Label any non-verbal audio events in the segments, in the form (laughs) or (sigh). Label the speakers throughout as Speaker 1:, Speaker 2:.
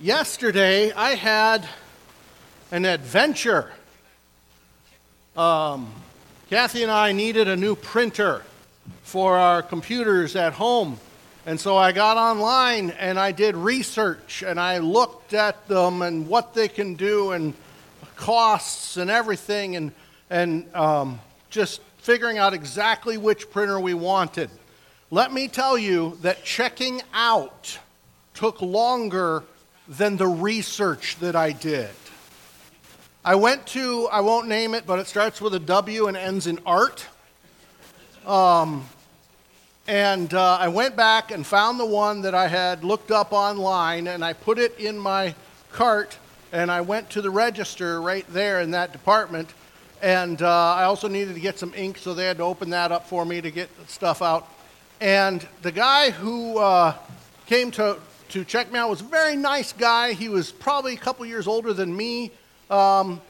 Speaker 1: Yesterday, I had an adventure. Um, Kathy and I needed a new printer for our computers at home. And so I got online and I did research and I looked at them and what they can do and costs and everything and, and um, just figuring out exactly which printer we wanted. Let me tell you that checking out took longer than the research that I did. I went to, I won't name it, but it starts with a W and ends in art. Um, and uh, I went back and found the one that I had looked up online, and I put it in my cart, and I went to the register right there in that department. And uh, I also needed to get some ink, so they had to open that up for me to get stuff out. And the guy who uh, came to, to check me out was a very nice guy. He was probably a couple years older than me, um,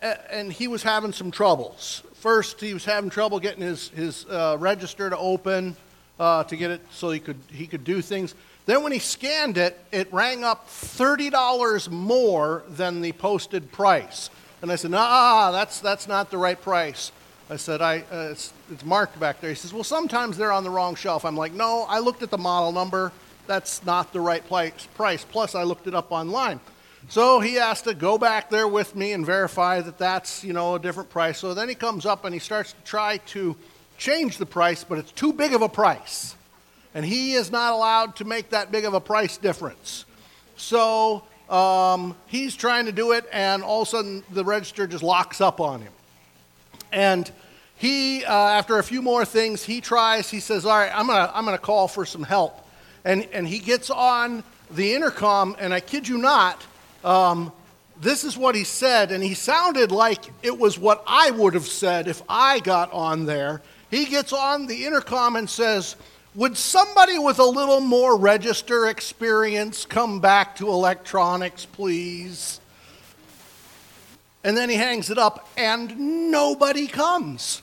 Speaker 1: and he was having some troubles. First, he was having trouble getting his, his uh, register to open uh, to get it so he could, he could do things. Then, when he scanned it, it rang up $30 more than the posted price. And I said, "Ah, that's, that's not the right price." I said, I, uh, it's, it's marked back there. He says, Well, sometimes they're on the wrong shelf. I'm like, No, I looked at the model number that's not the right price. Plus, I looked it up online. So he has to go back there with me and verify that that's, you know, a different price. So then he comes up and he starts to try to change the price, but it's too big of a price. And he is not allowed to make that big of a price difference. So um, he's trying to do it, and all of a sudden the register just locks up on him. And he, uh, after a few more things, he tries, he says, All right, I'm going to I'm going to call for some help and, and he gets on the intercom, and I kid you not, um, this is what he said, and he sounded like it was what I would have said if I got on there. He gets on the intercom and says, Would somebody with a little more register experience come back to electronics, please? And then he hangs it up, and nobody comes.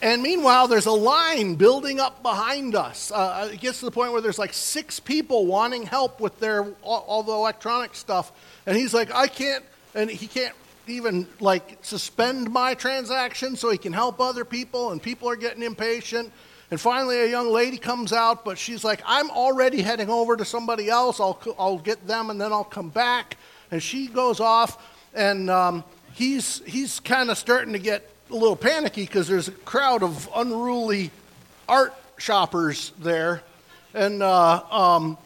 Speaker 1: And meanwhile, there's a line building up behind us. Uh, it gets to the point where there's like six people wanting help with their all, all, the electronic stuff. And he's like, I can't, and he can't even like suspend my transaction so he can help other people. And people are getting impatient. And finally, a young lady comes out, but she's like, I'm already heading over to somebody else. I'll, I'll get them and then I'll come back. And she goes off, and um, he's, he's kind of starting to get a little panicky because there's a crowd of unruly art shoppers there. And uh, um,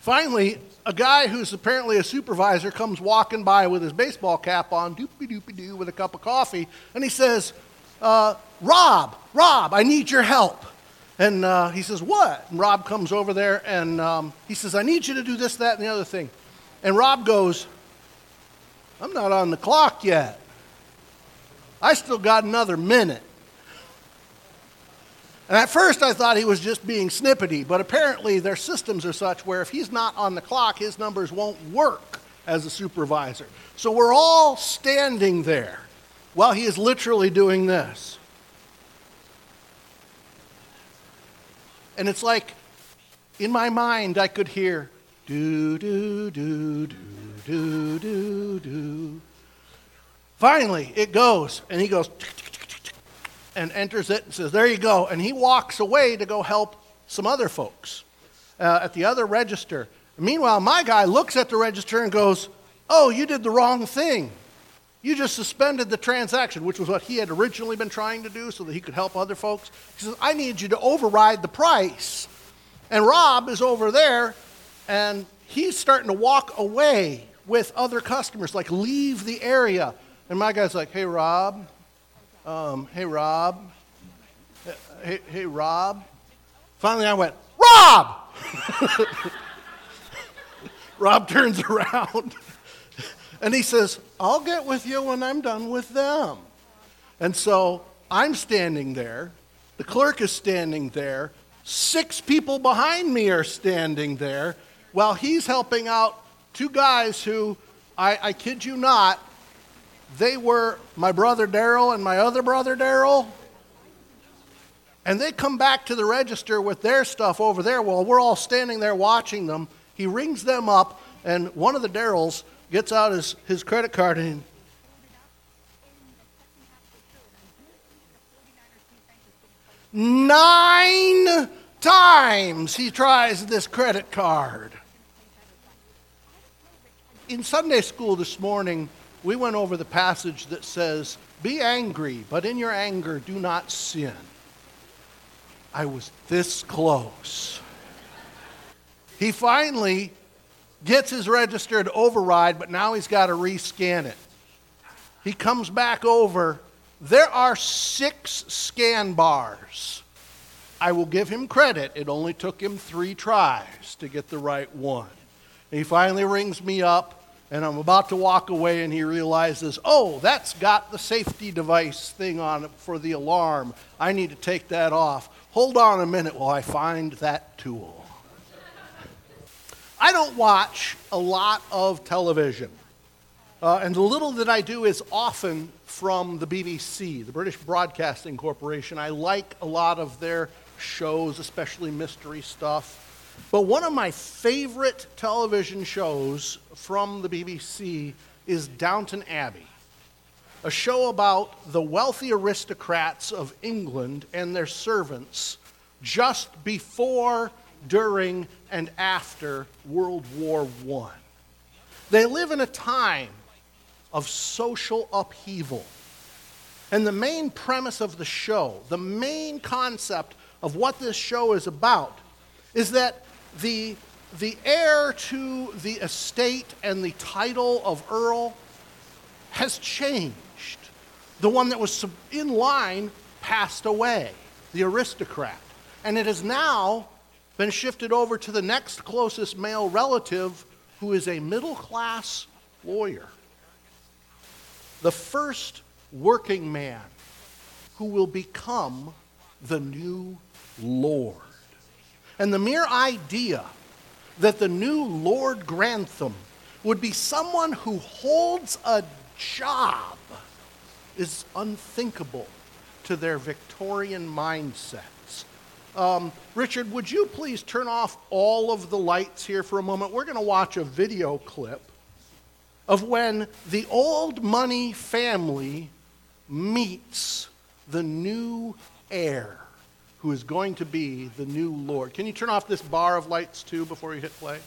Speaker 1: finally, a guy who's apparently a supervisor comes walking by with his baseball cap on, doopy doopy doo, with a cup of coffee, and he says, uh, Rob, Rob, I need your help. And uh, he says, What? And Rob comes over there and um, he says, I need you to do this, that, and the other thing. And Rob goes, I'm not on the clock yet. I still got another minute. And at first I thought he was just being snippety, but apparently their systems are such where if he's not on the clock, his numbers won't work as a supervisor. So we're all standing there while he is literally doing this. And it's like in my mind I could hear do do do do do do do Finally, it goes, and he goes and enters it and says, There you go. And he walks away to go help some other folks uh, at the other register. Meanwhile, my guy looks at the register and goes, Oh, you did the wrong thing. You just suspended the transaction, which was what he had originally been trying to do so that he could help other folks. He says, I need you to override the price. And Rob is over there, and he's starting to walk away with other customers, like leave the area. And my guy's like, hey, Rob. Um, hey, Rob. Hey, hey, Rob. Finally, I went, Rob! (laughs) Rob turns around (laughs) and he says, I'll get with you when I'm done with them. And so I'm standing there. The clerk is standing there. Six people behind me are standing there while he's helping out two guys who, I, I kid you not, they were my brother Daryl and my other brother Daryl. And they come back to the register with their stuff over there while we're all standing there watching them. He rings them up, and one of the Daryls gets out his, his credit card and nine times he tries this credit card. In Sunday school this morning, we went over the passage that says, Be angry, but in your anger do not sin. I was this close. He finally gets his registered override, but now he's got to rescan it. He comes back over. There are six scan bars. I will give him credit. It only took him three tries to get the right one. He finally rings me up, and I'm about to walk away, and he realizes, oh, that's got the safety device thing on it for the alarm. I need to take that off. Hold on a minute while I find that tool. I don't watch a lot of television. Uh, and the little that I do is often from the BBC, the British Broadcasting Corporation. I like a lot of their shows, especially mystery stuff. But one of my favorite television shows from the BBC is Downton Abbey, a show about the wealthy aristocrats of England and their servants just before, during, and after World War I. They live in a time of social upheaval. And the main premise of the show, the main concept of what this show is about, is that the, the heir to the estate and the title of Earl has changed. The one that was in line passed away, the aristocrat. And it has now been shifted over to the next closest male relative, who is a middle class lawyer. The first working man who will become the new Lord. And the mere idea that the new Lord Grantham would be someone who holds a job is unthinkable to their Victorian mindsets. Um, Richard, would you please turn off all of the lights here for a moment? We're going to watch a video clip of when the old money family meets the new heir who is going to be the new Lord. Can you turn off this bar of lights too before you hit play?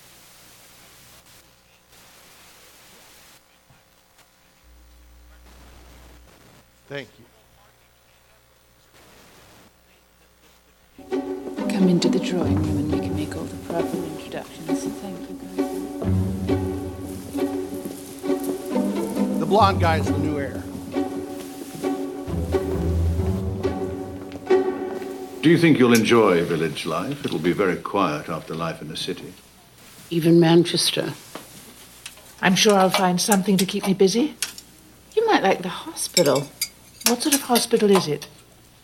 Speaker 1: Thank you.
Speaker 2: come into the drawing room and we can make all the proper introductions. Thank you,
Speaker 1: guys. The blonde guy is the new heir.
Speaker 3: Do you think you'll enjoy village life? It'll be very quiet after life in the city.
Speaker 2: Even Manchester.
Speaker 4: I'm sure I'll find something to keep me busy. You might like the hospital. What sort of hospital is it?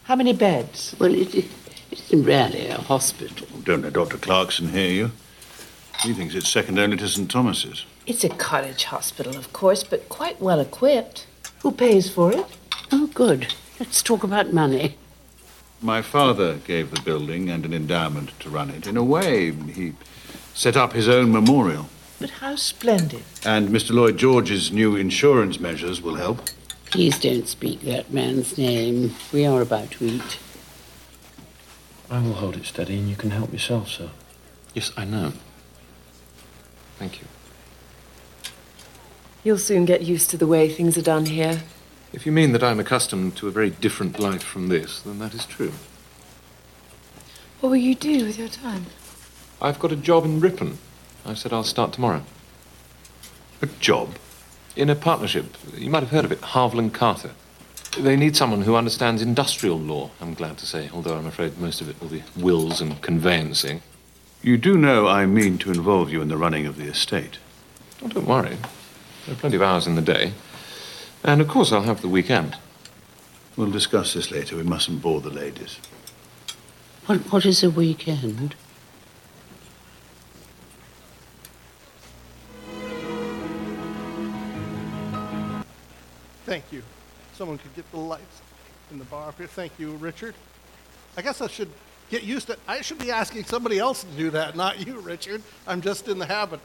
Speaker 4: How many beds?
Speaker 2: Well, it, it's rarely a hospital.
Speaker 3: Don't let Dr. Clarkson hear you. He thinks it's second only to St. Thomas's.
Speaker 4: It's a cottage hospital, of course, but quite well equipped. Who pays for it?
Speaker 2: Oh, good. Let's talk about money.
Speaker 3: My father gave the building and an endowment to run it. In a way, he set up his own memorial.
Speaker 4: But how splendid.
Speaker 3: And Mr. Lloyd George's new insurance measures will help.
Speaker 2: Please don't speak that man's name. We are about to eat.
Speaker 5: I will hold it steady and you can help yourself, sir.
Speaker 6: Yes, I know. Thank you.
Speaker 7: You'll soon get used to the way things are done here.
Speaker 6: If you mean that I'm accustomed to a very different life from this, then that is true.
Speaker 7: What will you do with your time?
Speaker 6: I've got a job in Ripon. I said I'll start tomorrow.
Speaker 3: A job?
Speaker 6: In a partnership. You might have heard of it, Harville and Carter. They need someone who understands industrial law, I'm glad to say, although I'm afraid most of it will be wills and conveyancing.
Speaker 3: You do know I mean to involve you in the running of the estate.
Speaker 6: Oh, don't worry. There are plenty of hours in the day. And of course, I'll have the weekend.
Speaker 3: We'll discuss this later. We mustn't bore the ladies.
Speaker 2: What, what is a weekend?
Speaker 1: Thank you someone could get the lights in the bar up here. Thank you, Richard. I guess I should get used to I should be asking somebody else to do that, not you, Richard. I'm just in the habit.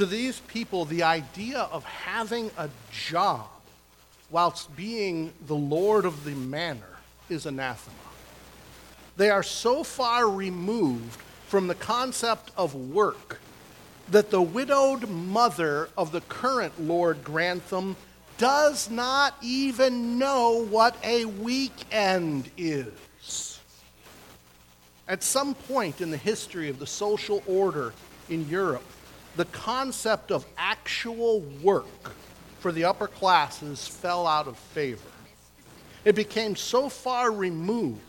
Speaker 1: To these people, the idea of having a job whilst being the lord of the manor is anathema. They are so far removed from the concept of work that the widowed mother of the current Lord Grantham does not even know what a weekend is. At some point in the history of the social order in Europe, the concept of actual work for the upper classes fell out of favor. It became so far removed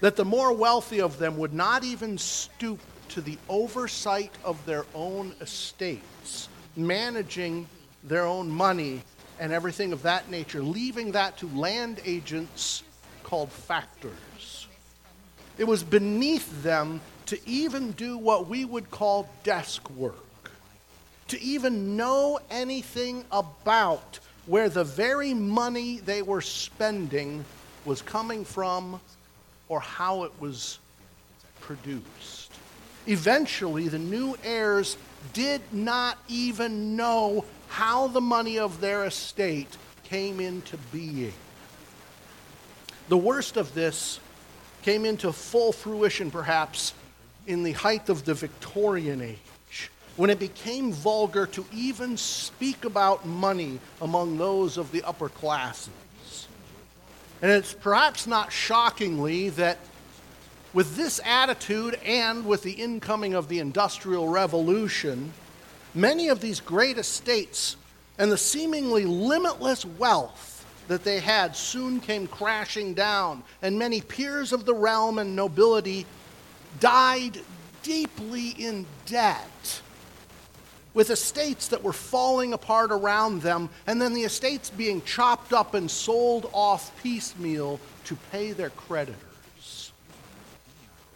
Speaker 1: that the more wealthy of them would not even stoop to the oversight of their own estates, managing their own money and everything of that nature, leaving that to land agents called factors. It was beneath them to even do what we would call desk work, to even know anything about where the very money they were spending was coming from or how it was produced. Eventually, the new heirs did not even know how the money of their estate came into being. The worst of this came into full fruition, perhaps, in the height of the Victorian age, when it became vulgar to even speak about money among those of the upper classes. And it's perhaps not shockingly that with this attitude and with the incoming of the Industrial Revolution, many of these great estates and the seemingly limitless wealth that they had soon came crashing down, and many peers of the realm and nobility died deeply in debt with estates that were falling apart around them, and then the estates being chopped up and sold off piecemeal to pay their creditors.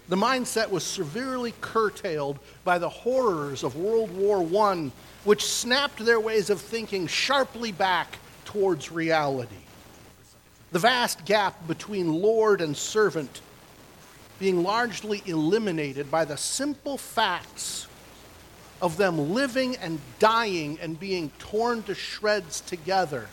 Speaker 1: The mindset was severely curtailed by the horrors of World War I, which snapped their ways of thinking sharply back towards reality. The vast gap between Lord and servant being largely eliminated by the simple facts of them living and dying and being torn to shreds together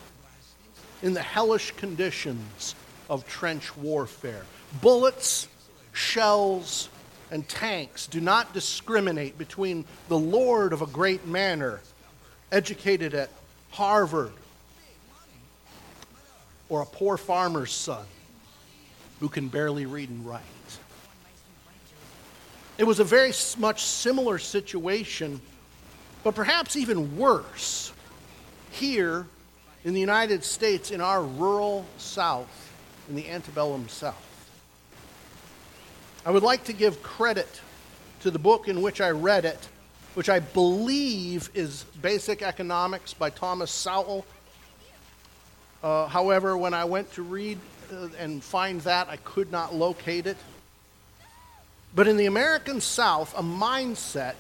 Speaker 1: in the hellish conditions of trench warfare. Bullets, shells, and tanks do not discriminate between the lord of a great manor, educated at Harvard, or a poor farmer's son who can barely read and write. It was a very much similar situation, but perhaps even worse, here in the United States, in our rural South, in the antebellum South. I would like to give credit to the book in which I read it, which I believe is Basic Economics by Thomas Sowell. Uh, however, when I went to read uh, and find that, I could not locate it. But in the American South, a mindset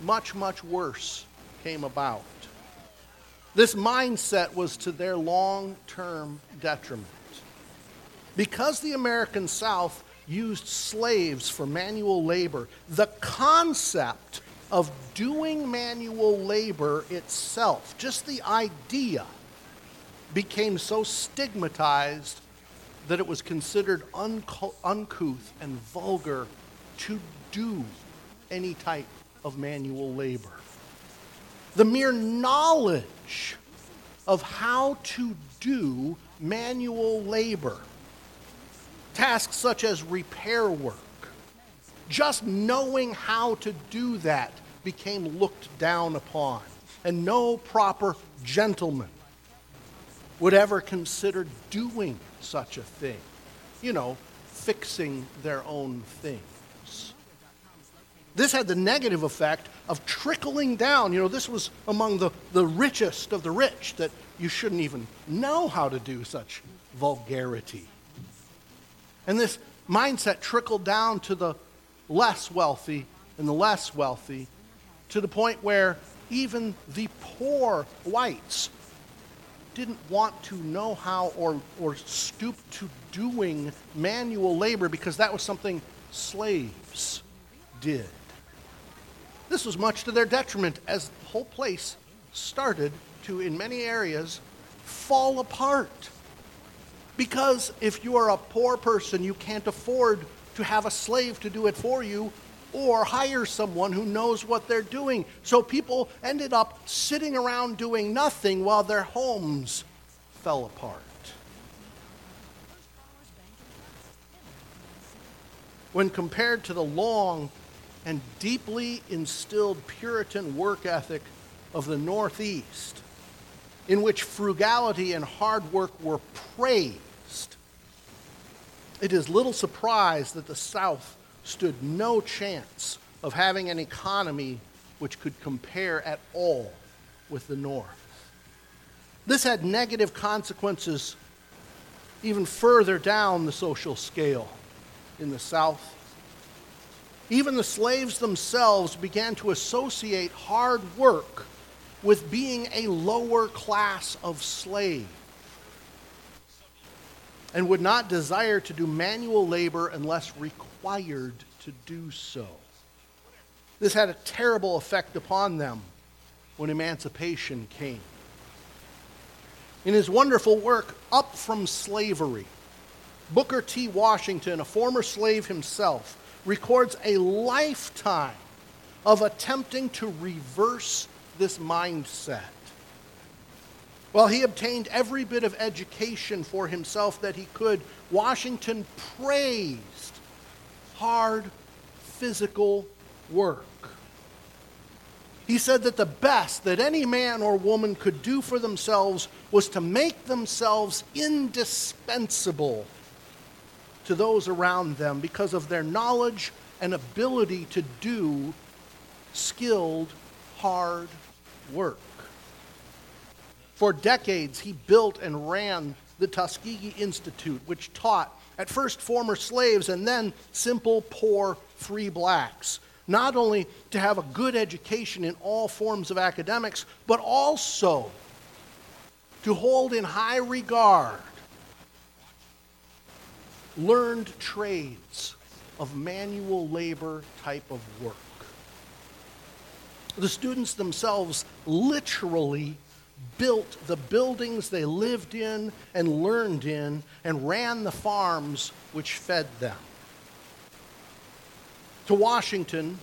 Speaker 1: much, much worse came about. This mindset was to their long term detriment. Because the American South used slaves for manual labor, the concept of doing manual labor itself, just the idea, became so stigmatized that it was considered uncouth and vulgar to do any type of manual labor. The mere knowledge of how to do manual labor, tasks such as repair work, just knowing how to do that became looked down upon, and no proper gentleman would ever consider doing such a thing. You know, fixing their own things. This had the negative effect of trickling down. You know, this was among the, the richest of the rich that you shouldn't even know how to do such vulgarity. And this mindset trickled down to the less wealthy and the less wealthy to the point where even the poor whites didn't want to know how or, or stoop to doing manual labor because that was something slaves did. This was much to their detriment as the whole place started to, in many areas, fall apart. Because if you are a poor person, you can't afford to have a slave to do it for you or hire someone who knows what they're doing. So people ended up sitting around doing nothing while their homes fell apart. When compared to the long and deeply instilled Puritan work ethic of the Northeast, in which frugality and hard work were praised, it is little surprise that the South stood no chance of having an economy which could compare at all with the North. This had negative consequences even further down the social scale in the South. Even the slaves themselves began to associate hard work with being a lower class of slave and would not desire to do manual labor unless required to do so. This had a terrible effect upon them when emancipation came. In his wonderful work, Up from Slavery, Booker T. Washington, a former slave himself, records a lifetime of attempting to reverse this mindset. While he obtained every bit of education for himself that he could, Washington praised hard physical work. He said that the best that any man or woman could do for themselves was to make themselves indispensable to those around them because of their knowledge and ability to do skilled, hard work. For decades, he built and ran the Tuskegee Institute, which taught at first former slaves and then simple, poor, free blacks. Not only to have a good education in all forms of academics, but also to hold in high regard learned trades of manual labor type of work. The students themselves literally built the buildings they lived in and learned in and ran the farms which fed them. To Washington,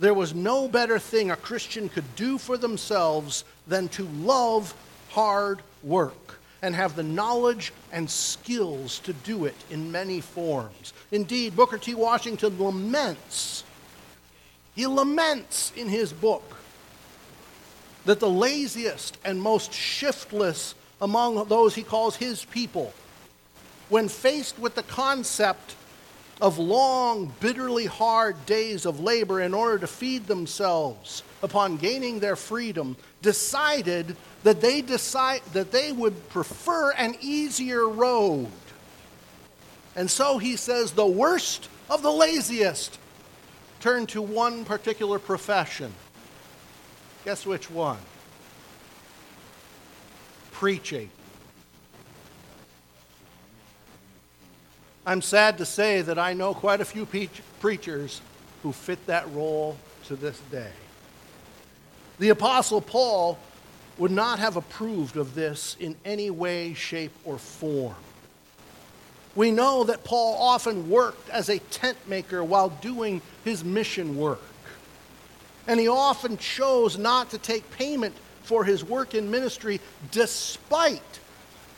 Speaker 1: there was no better thing a Christian could do for themselves than to love hard work and have the knowledge and skills to do it in many forms. Indeed, Booker T. Washington laments, he laments in his book that the laziest and most shiftless among those he calls his people, when faced with the concept of long, bitterly hard days of labor in order to feed themselves upon gaining their freedom, decided that they, decide, that they would prefer an easier road. And so he says the worst of the laziest turn to one particular profession Guess which one? Preaching. I'm sad to say that I know quite a few preachers who fit that role to this day. The Apostle Paul would not have approved of this in any way, shape, or form. We know that Paul often worked as a tent maker while doing his mission work. And he often chose not to take payment for his work in ministry despite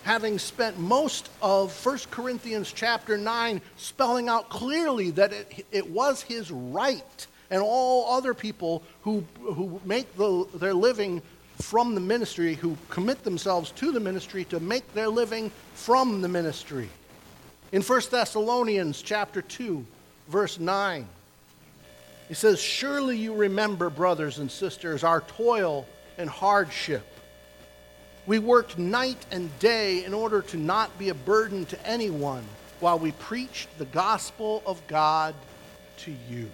Speaker 1: having spent most of 1 Corinthians chapter 9 spelling out clearly that it, it was his right and all other people who, who make the, their living from the ministry, who commit themselves to the ministry to make their living from the ministry. In 1 Thessalonians chapter 2, verse 9, he says, Surely you remember, brothers and sisters, our toil and hardship. We worked night and day in order to not be a burden to anyone while we preached the gospel of God to you.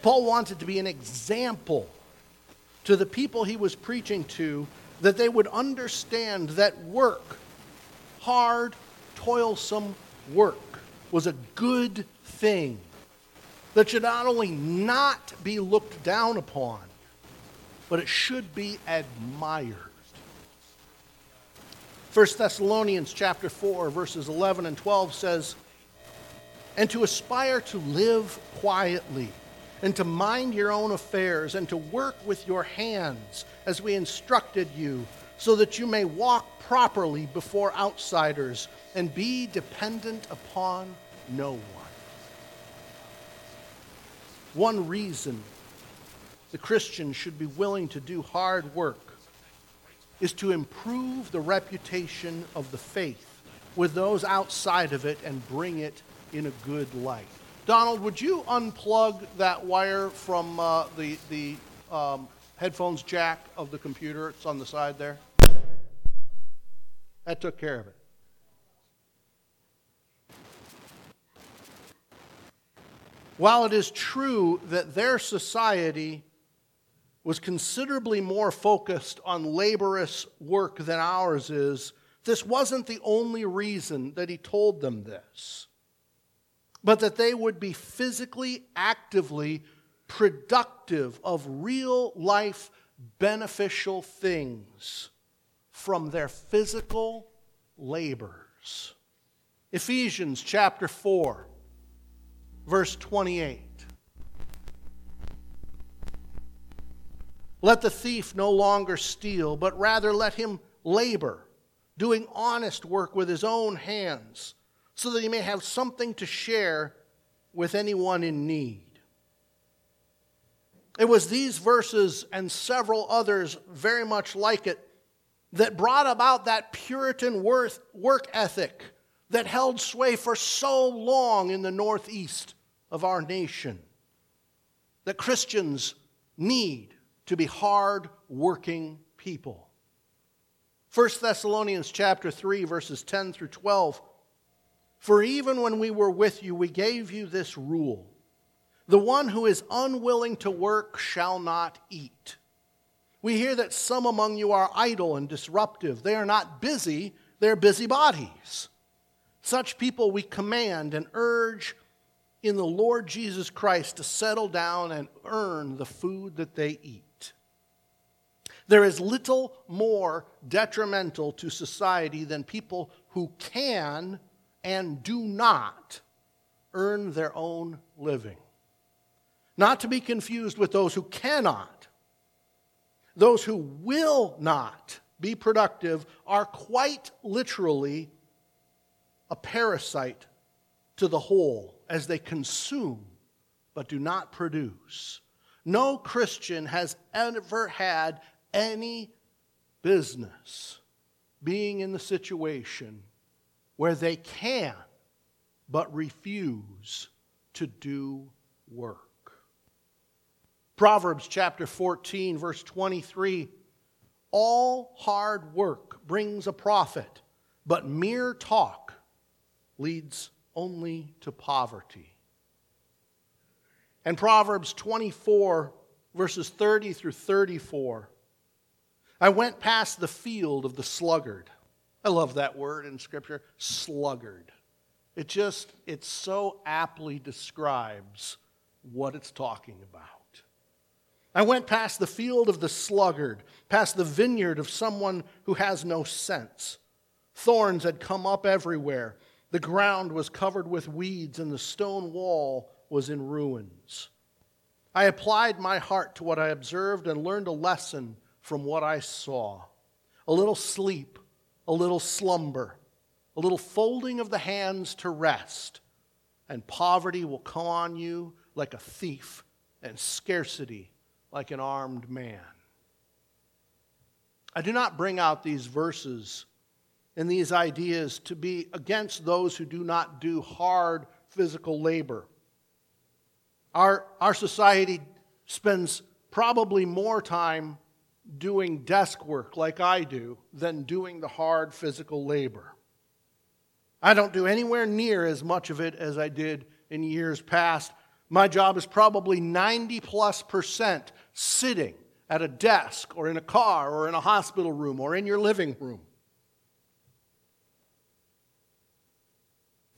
Speaker 1: Paul wanted to be an example to the people he was preaching to that they would understand that work, hard, toilsome work, was a good thing that should not only not be looked down upon, but it should be admired. 1 Thessalonians chapter 4 verses 11 and 12 says, "And to aspire to live quietly, and to mind your own affairs, and to work with your hands as we instructed you, so that you may walk properly before outsiders and be dependent upon no one." One reason the Christian should be willing to do hard work is to improve the reputation of the faith with those outside of it and bring it in a good light. Donald, would you unplug that wire from uh, the, the um, headphones jack of the computer? It's on the side there. That took care of it. While it is true that their society was considerably more focused on laborious work than ours is, this wasn't the only reason that he told them this, but that they would be physically, actively productive of real life beneficial things from their physical labors. Ephesians chapter 4, verse 28. Let the thief no longer steal, but rather let him labor, doing honest work with his own hands, so that he may have something to share with anyone in need. It was these verses and several others very much like it that brought about that Puritan work ethic that held sway for so long in the northeast of our nation. That Christians need to be hard working people. 1 Thessalonians chapter 3 verses 10 through 12 For even when we were with you we gave you this rule the one who is unwilling to work shall not eat. We hear that some among you are idle and disruptive. They are not busy, they're busybodies. Such people we command and urge in the Lord Jesus Christ to settle down and earn the food that they eat. There is little more detrimental to society than people who can and do not earn their own living. Not to be confused with those who cannot. Those who will not be productive are quite literally a parasite to the whole as they consume but do not produce. No Christian has ever had any business being in the situation where they can but refuse to do work. Proverbs chapter 14, verse 23 All hard work brings a profit, but mere talk leads only to poverty. And Proverbs 24, verses 30 through 34 I went past the field of the sluggard. I love that word in Scripture, sluggard. It just, it so aptly describes what it's talking about. I went past the field of the sluggard, past the vineyard of someone who has no sense. Thorns had come up everywhere. The ground was covered with weeds, and the stone wall was in ruins. I applied my heart to what I observed and learned a lesson from what I saw. A little sleep, a little slumber, a little folding of the hands to rest, and poverty will come on you like a thief, and scarcity like an armed man. I do not bring out these verses and these ideas to be against those who do not do hard physical labor. Our, our society spends probably more time doing desk work like I do than doing the hard physical labor. I don't do anywhere near as much of it as I did in years past. My job is probably 90 plus percent sitting at a desk or in a car or in a hospital room or in your living room.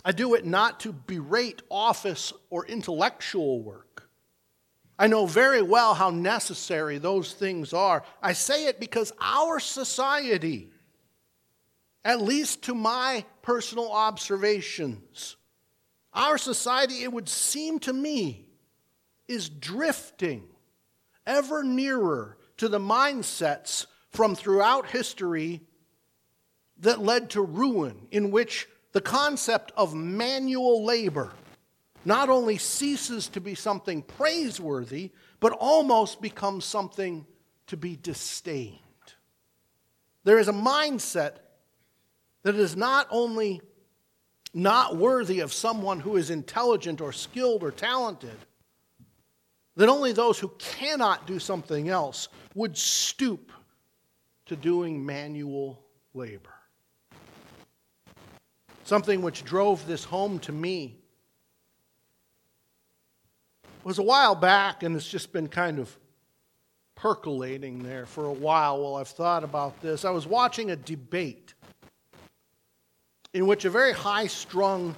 Speaker 1: I do it not to berate office or intellectual work. I know very well how necessary those things are. I say it because our society, at least to my personal observations, our society, it would seem to me, is drifting ever nearer to the mindsets from throughout history that led to ruin, in which the concept of manual labor not only ceases to be something praiseworthy, but almost becomes something to be disdained. There is a mindset that is not only not worthy of someone who is intelligent or skilled or talented, that only those who cannot do something else would stoop to doing manual labor. Something which drove this home to me was a while back, and it's just been kind of percolating there for a while while I've thought about this. I was watching a debate in which a very high strung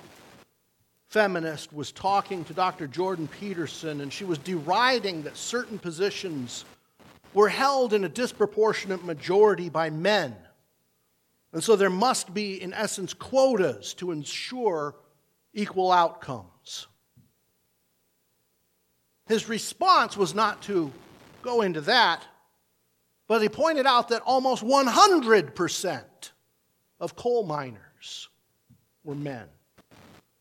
Speaker 1: feminist was talking to Dr. Jordan Peterson, and she was deriding that certain positions were held in a disproportionate majority by men. And so there must be, in essence, quotas to ensure equal outcomes. His response was not to go into that, but he pointed out that almost 100% of coal miners were men.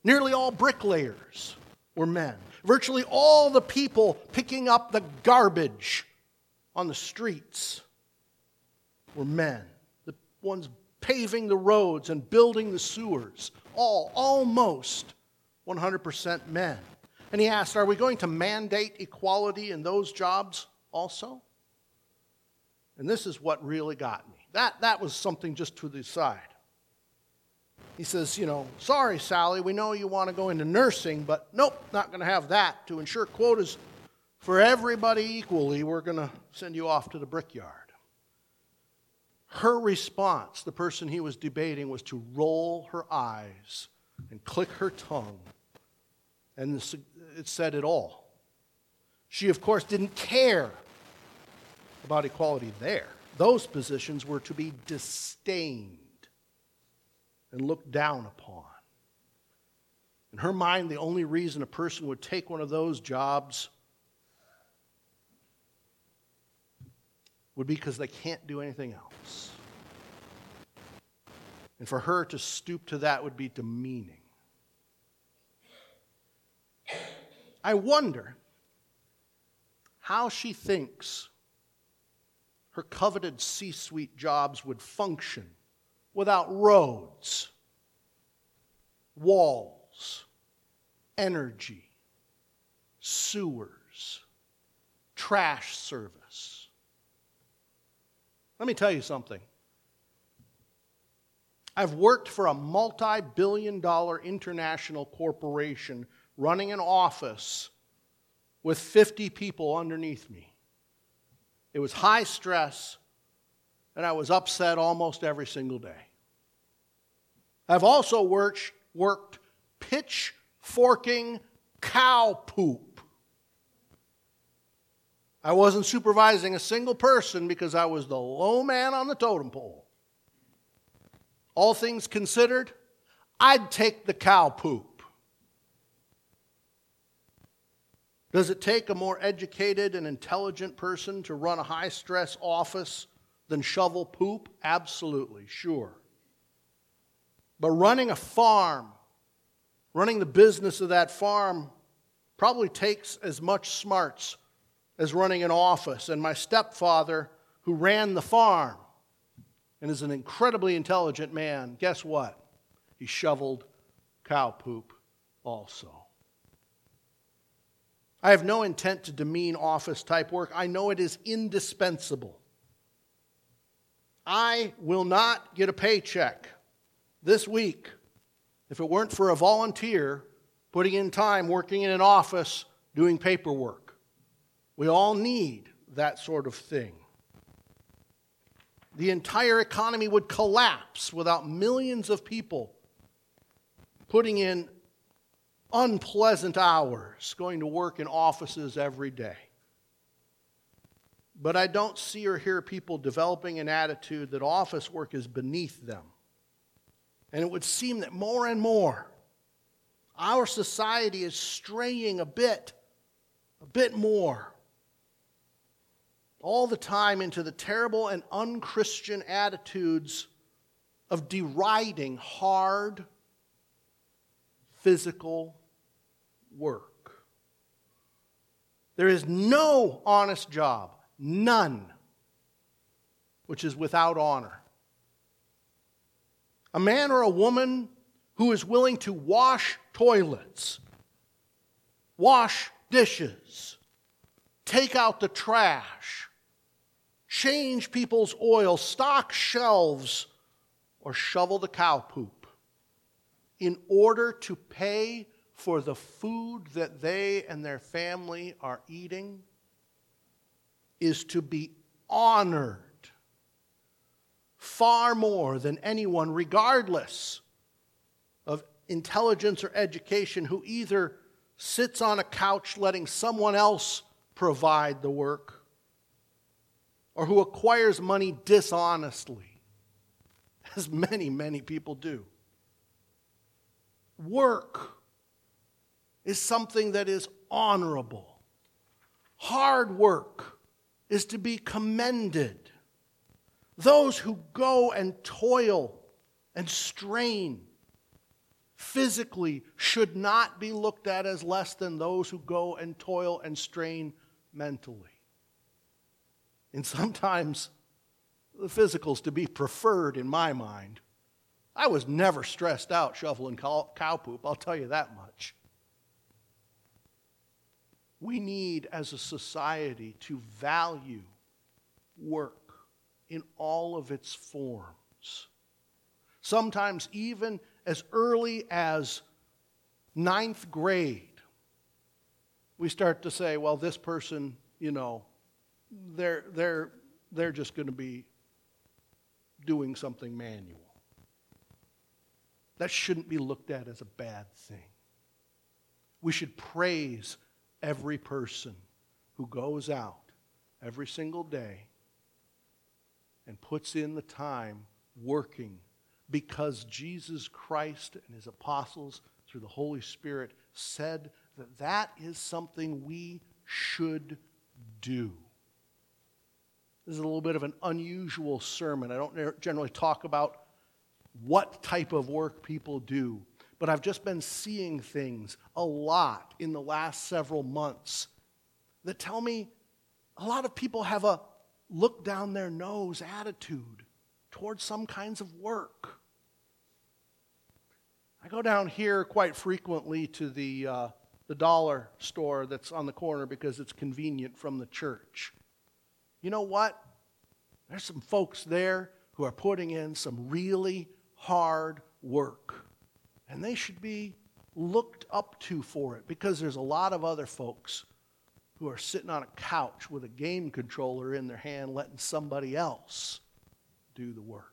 Speaker 1: Nearly all bricklayers were men. Virtually all the people picking up the garbage on the streets were men. The ones paving the roads and building the sewers, all almost 100% men. And he asked, Are we going to mandate equality in those jobs also? And this is what really got me. That, that was something just to the side. He says, You know, sorry, Sally, we know you want to go into nursing, but nope, not going to have that. To ensure quotas for everybody equally, we're going to send you off to the brickyard. Her response, the person he was debating, was to roll her eyes and click her tongue. And it said it all. She, of course, didn't care about equality there. Those positions were to be disdained and looked down upon. In her mind, the only reason a person would take one of those jobs would be because they can't do anything else. And for her to stoop to that would be demeaning. I wonder how she thinks her coveted C suite jobs would function without roads, walls, energy, sewers, trash service. Let me tell you something. I've worked for a multi billion dollar international corporation running an office with 50 people underneath me. It was high stress, and I was upset almost every single day. I've also worked, worked pitchforking cow poop. I wasn't supervising a single person because I was the low man on the totem pole. All things considered, I'd take the cow poop. Does it take a more educated and intelligent person to run a high stress office than shovel poop? Absolutely, sure. But running a farm, running the business of that farm, probably takes as much smarts as running an office. And my stepfather, who ran the farm and is an incredibly intelligent man, guess what? He shoveled cow poop also. I have no intent to demean office type work. I know it is indispensable. I will not get a paycheck this week if it weren't for a volunteer putting in time working in an office doing paperwork. We all need that sort of thing. The entire economy would collapse without millions of people putting in unpleasant hours, going to work in offices every day. But I don't see or hear people developing an attitude that office work is beneath them. And it would seem that more and more our society is straying a bit, a bit more, all the time into the terrible and unchristian attitudes of deriding hard physical work. There is no honest job, none, which is without honor. A man or a woman who is willing to wash toilets, wash dishes, take out the trash, change people's oil, stock shelves, or shovel the cow poop in order to pay for the food that they and their family are eating is to be honored far more than anyone, regardless of intelligence or education, who either sits on a couch letting someone else provide the work or who acquires money dishonestly, as many, many people do. Work is something that is honorable. Hard work is to be commended. Those who go and toil and strain physically should not be looked at as less than those who go and toil and strain mentally. And sometimes the physical's to be preferred in my mind. I was never stressed out shoveling cow, cow poop, I'll tell you that much. We need, as a society, to value work in all of its forms. Sometimes, even as early as ninth grade, we start to say, well, this person, you know, they're, they're, they're just going to be doing something manual. That shouldn't be looked at as a bad thing. We should praise every person who goes out every single day and puts in the time working because Jesus Christ and his apostles through the Holy Spirit said that that is something we should do. This is a little bit of an unusual sermon. I don't generally talk about what type of work people do, but I've just been seeing things a lot in the last several months that tell me a lot of people have a look down their nose attitude towards some kinds of work. I go down here quite frequently to the, uh, the dollar store that's on the corner because it's convenient from the church. You know what? There's some folks there who are putting in some really hard work. And they should be looked up to for it because there's a lot of other folks who are sitting on a couch with a game controller in their hand letting somebody else do the work.